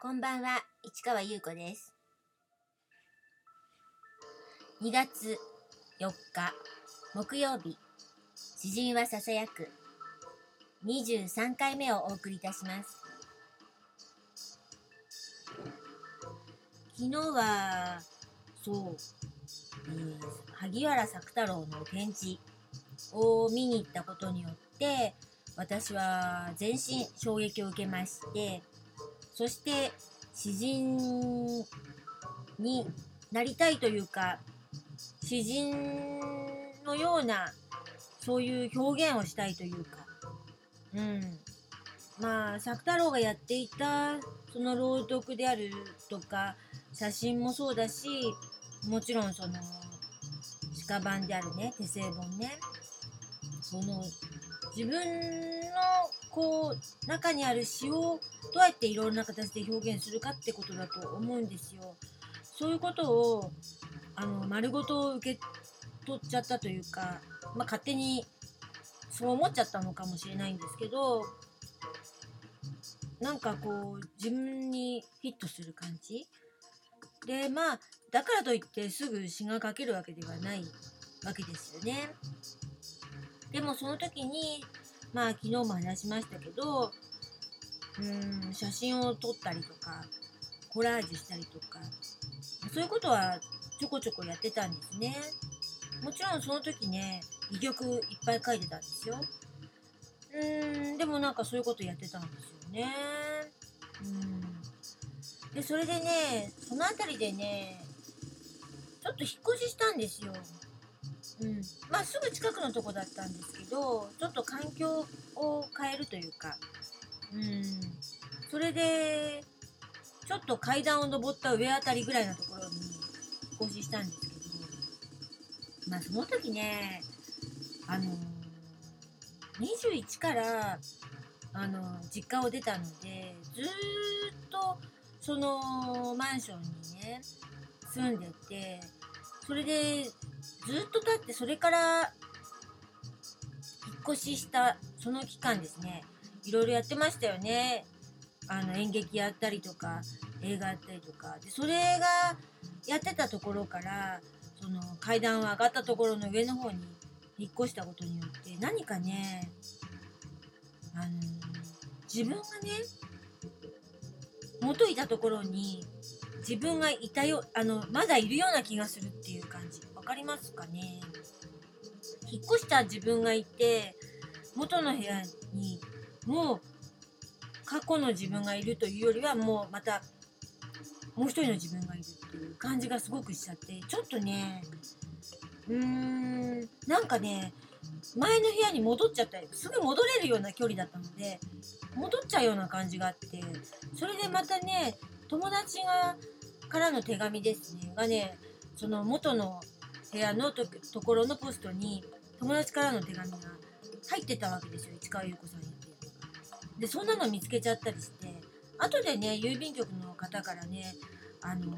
こんばんは、市川優子です。2月4日、木曜日、詩人はささやく、23回目をお送りいたします。昨日は、そう、えー萩原作太郎の展示を見に行ったことによって、私は全身衝撃を受けまして、そして詩人になりたいというか詩人のようなそういう表現をしたいというか。うん。まあ作太郎がやっていたその朗読であるとか写真もそうだしもちろんその鹿版であるね手製本ね。その自分のこう中にある詩をどうやっていろんな形で表現するかってことだと思うんですよ。そういうことをあの丸ごと受け取っちゃったというか、まあ、勝手にそう思っちゃったのかもしれないんですけどなんかこう自分にフィットする感じでまあだからといってすぐ詩が書けるわけではないわけですよね。でもその時にまあ昨日も話しましたけどうん写真を撮ったりとかコラージュしたりとかそういうことはちょこちょこやってたんですね。もちろんその時ね戯曲いっぱい書いてたんですよ。うーんでもなんかそういうことやってたんですよね。うん。でそれでねその辺りでねちょっと引っ越ししたんですよ。うん、まあすぐ近くのとこだったんですけどちょっと環境を変えるというか、うん、それでちょっと階段を登った上あたりぐらいのところに引っ越ししたんですけど。まあその時ねあの21からあの実家を出たのでずっとそのマンションにね住んでてそれでずっと経ってそれから引っ越ししたその期間ですね。いろいろやってましたよね。あの演劇やったりとか映画やったりとか。でそれがやってたところからその階段を上がったところの上の方に引っ越したことによって何かねあの自分がね元いたところに自分がいたよあのまだいるような気がするっていう感じ。わかりますかね？引っ越した自分がいて元の部屋にもう過去の自分がいるというよりはもうまたもう一人の自分がいるっていう感じがすごくしちゃって。ちょっとねうーんなんかね前の部屋に戻っちゃったりすぐ戻れるような距離だったので戻っちゃうような感じがあってそれでまたね友達がからの手紙ですね。がねその元の部屋のとところのポストに友達からの手紙が入ってたわけですよ。市川優子さんに。っていうのが。でそんなの見つけちゃったりして。後でね郵便局の方からねあのー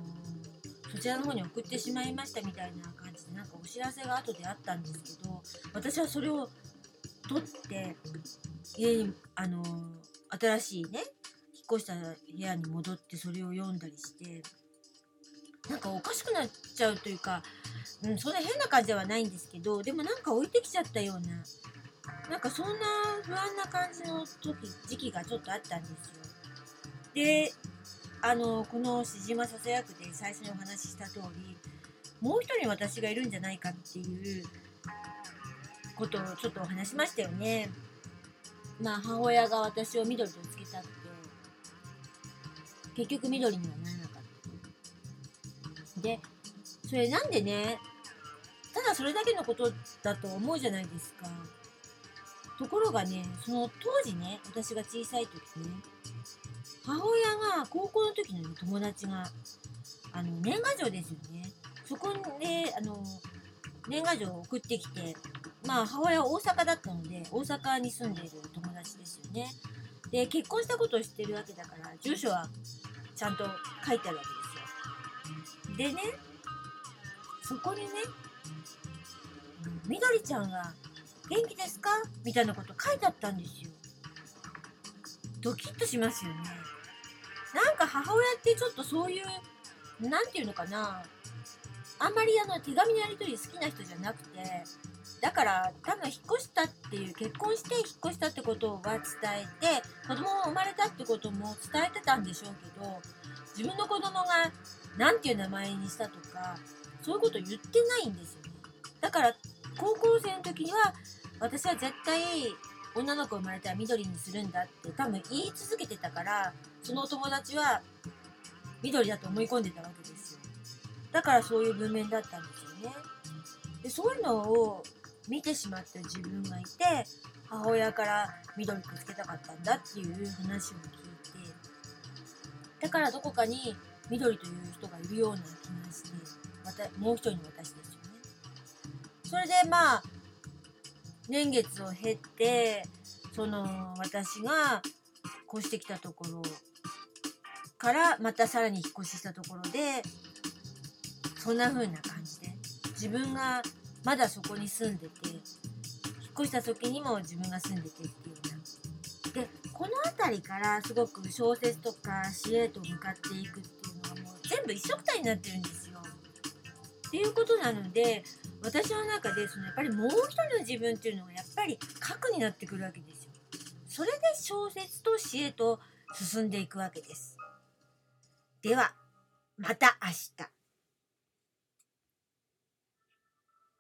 そちらの方に送ってしまいましたみたいな感じでなんかお知らせが後であったんですけど私はそれを取って家にあのー新しいね越した部屋に戻ってそれを読んだりしてなんかおかしくなっちゃうというか、うん、そんな変な感じではないんですけどでもなんか置いてきちゃったようななんかそんな不安な感じの時時期がちょっとあったんですよ。であのこの詩人はささやくで最初にお話しした通りもう一人私がいるんじゃないかっていうことをちょっとお話しましたよね。まあ母親が私を緑とつけたって結局緑にはならなかった。でそれなんでねただそれだけのことだと思うじゃないですか。ところがねその当時ね私が小さい時ね母親が高校の時の、ね、友達があの年賀状ですよねそこであの年賀状を送ってきてまあ母親は大阪だったので大阪に住んでいる友達ですよねで結婚したことを知ってるわけだから住所はちゃんと書いてあるわけですよ。でねそこにね「みどりちゃんが元気ですか?」みたいなこと書いてあったんですよ。ドキッとしますよね。なんか母親ってちょっとそういうなんていうのかな。あんまりあの手紙のやり取り好きな人じゃなくてだから多分引っ越したっていう結婚して引っ越したってことは伝えて子供が生まれたってことも伝えてたんでしょうけど自分の子供が何ていう名前にしたとかそういうこと言ってないんですよね。だから高校生の時には私は絶対女の子生まれたら緑にするんだって多分言い続けてたからその友達は緑だと思い込んでたわけですよ。だからそういう文面だったんですよね。でそういうのを見てしまった自分がいて母親から緑くつけたかったんだっていう話を聞いてだからどこかに緑という人がいるような気がしてまたもう一人の私ですよね。それでまあ年月を経ってその私が越してきたところからまたさらに引っ越ししたところでそんな風な感じで自分がまだそこに住んでて引っ越した時にも自分が住んでてっていうようなでこの辺りからすごく小説とか詩へと向かっていくっていうのはもう全部一緒くたになってるんですよ。っていうことなので私の中でそのやっぱりもう一人の自分っていうのがやっぱり核になってくるわけですよ。それで小説と詩へと進んでいくわけです。ではまた明日。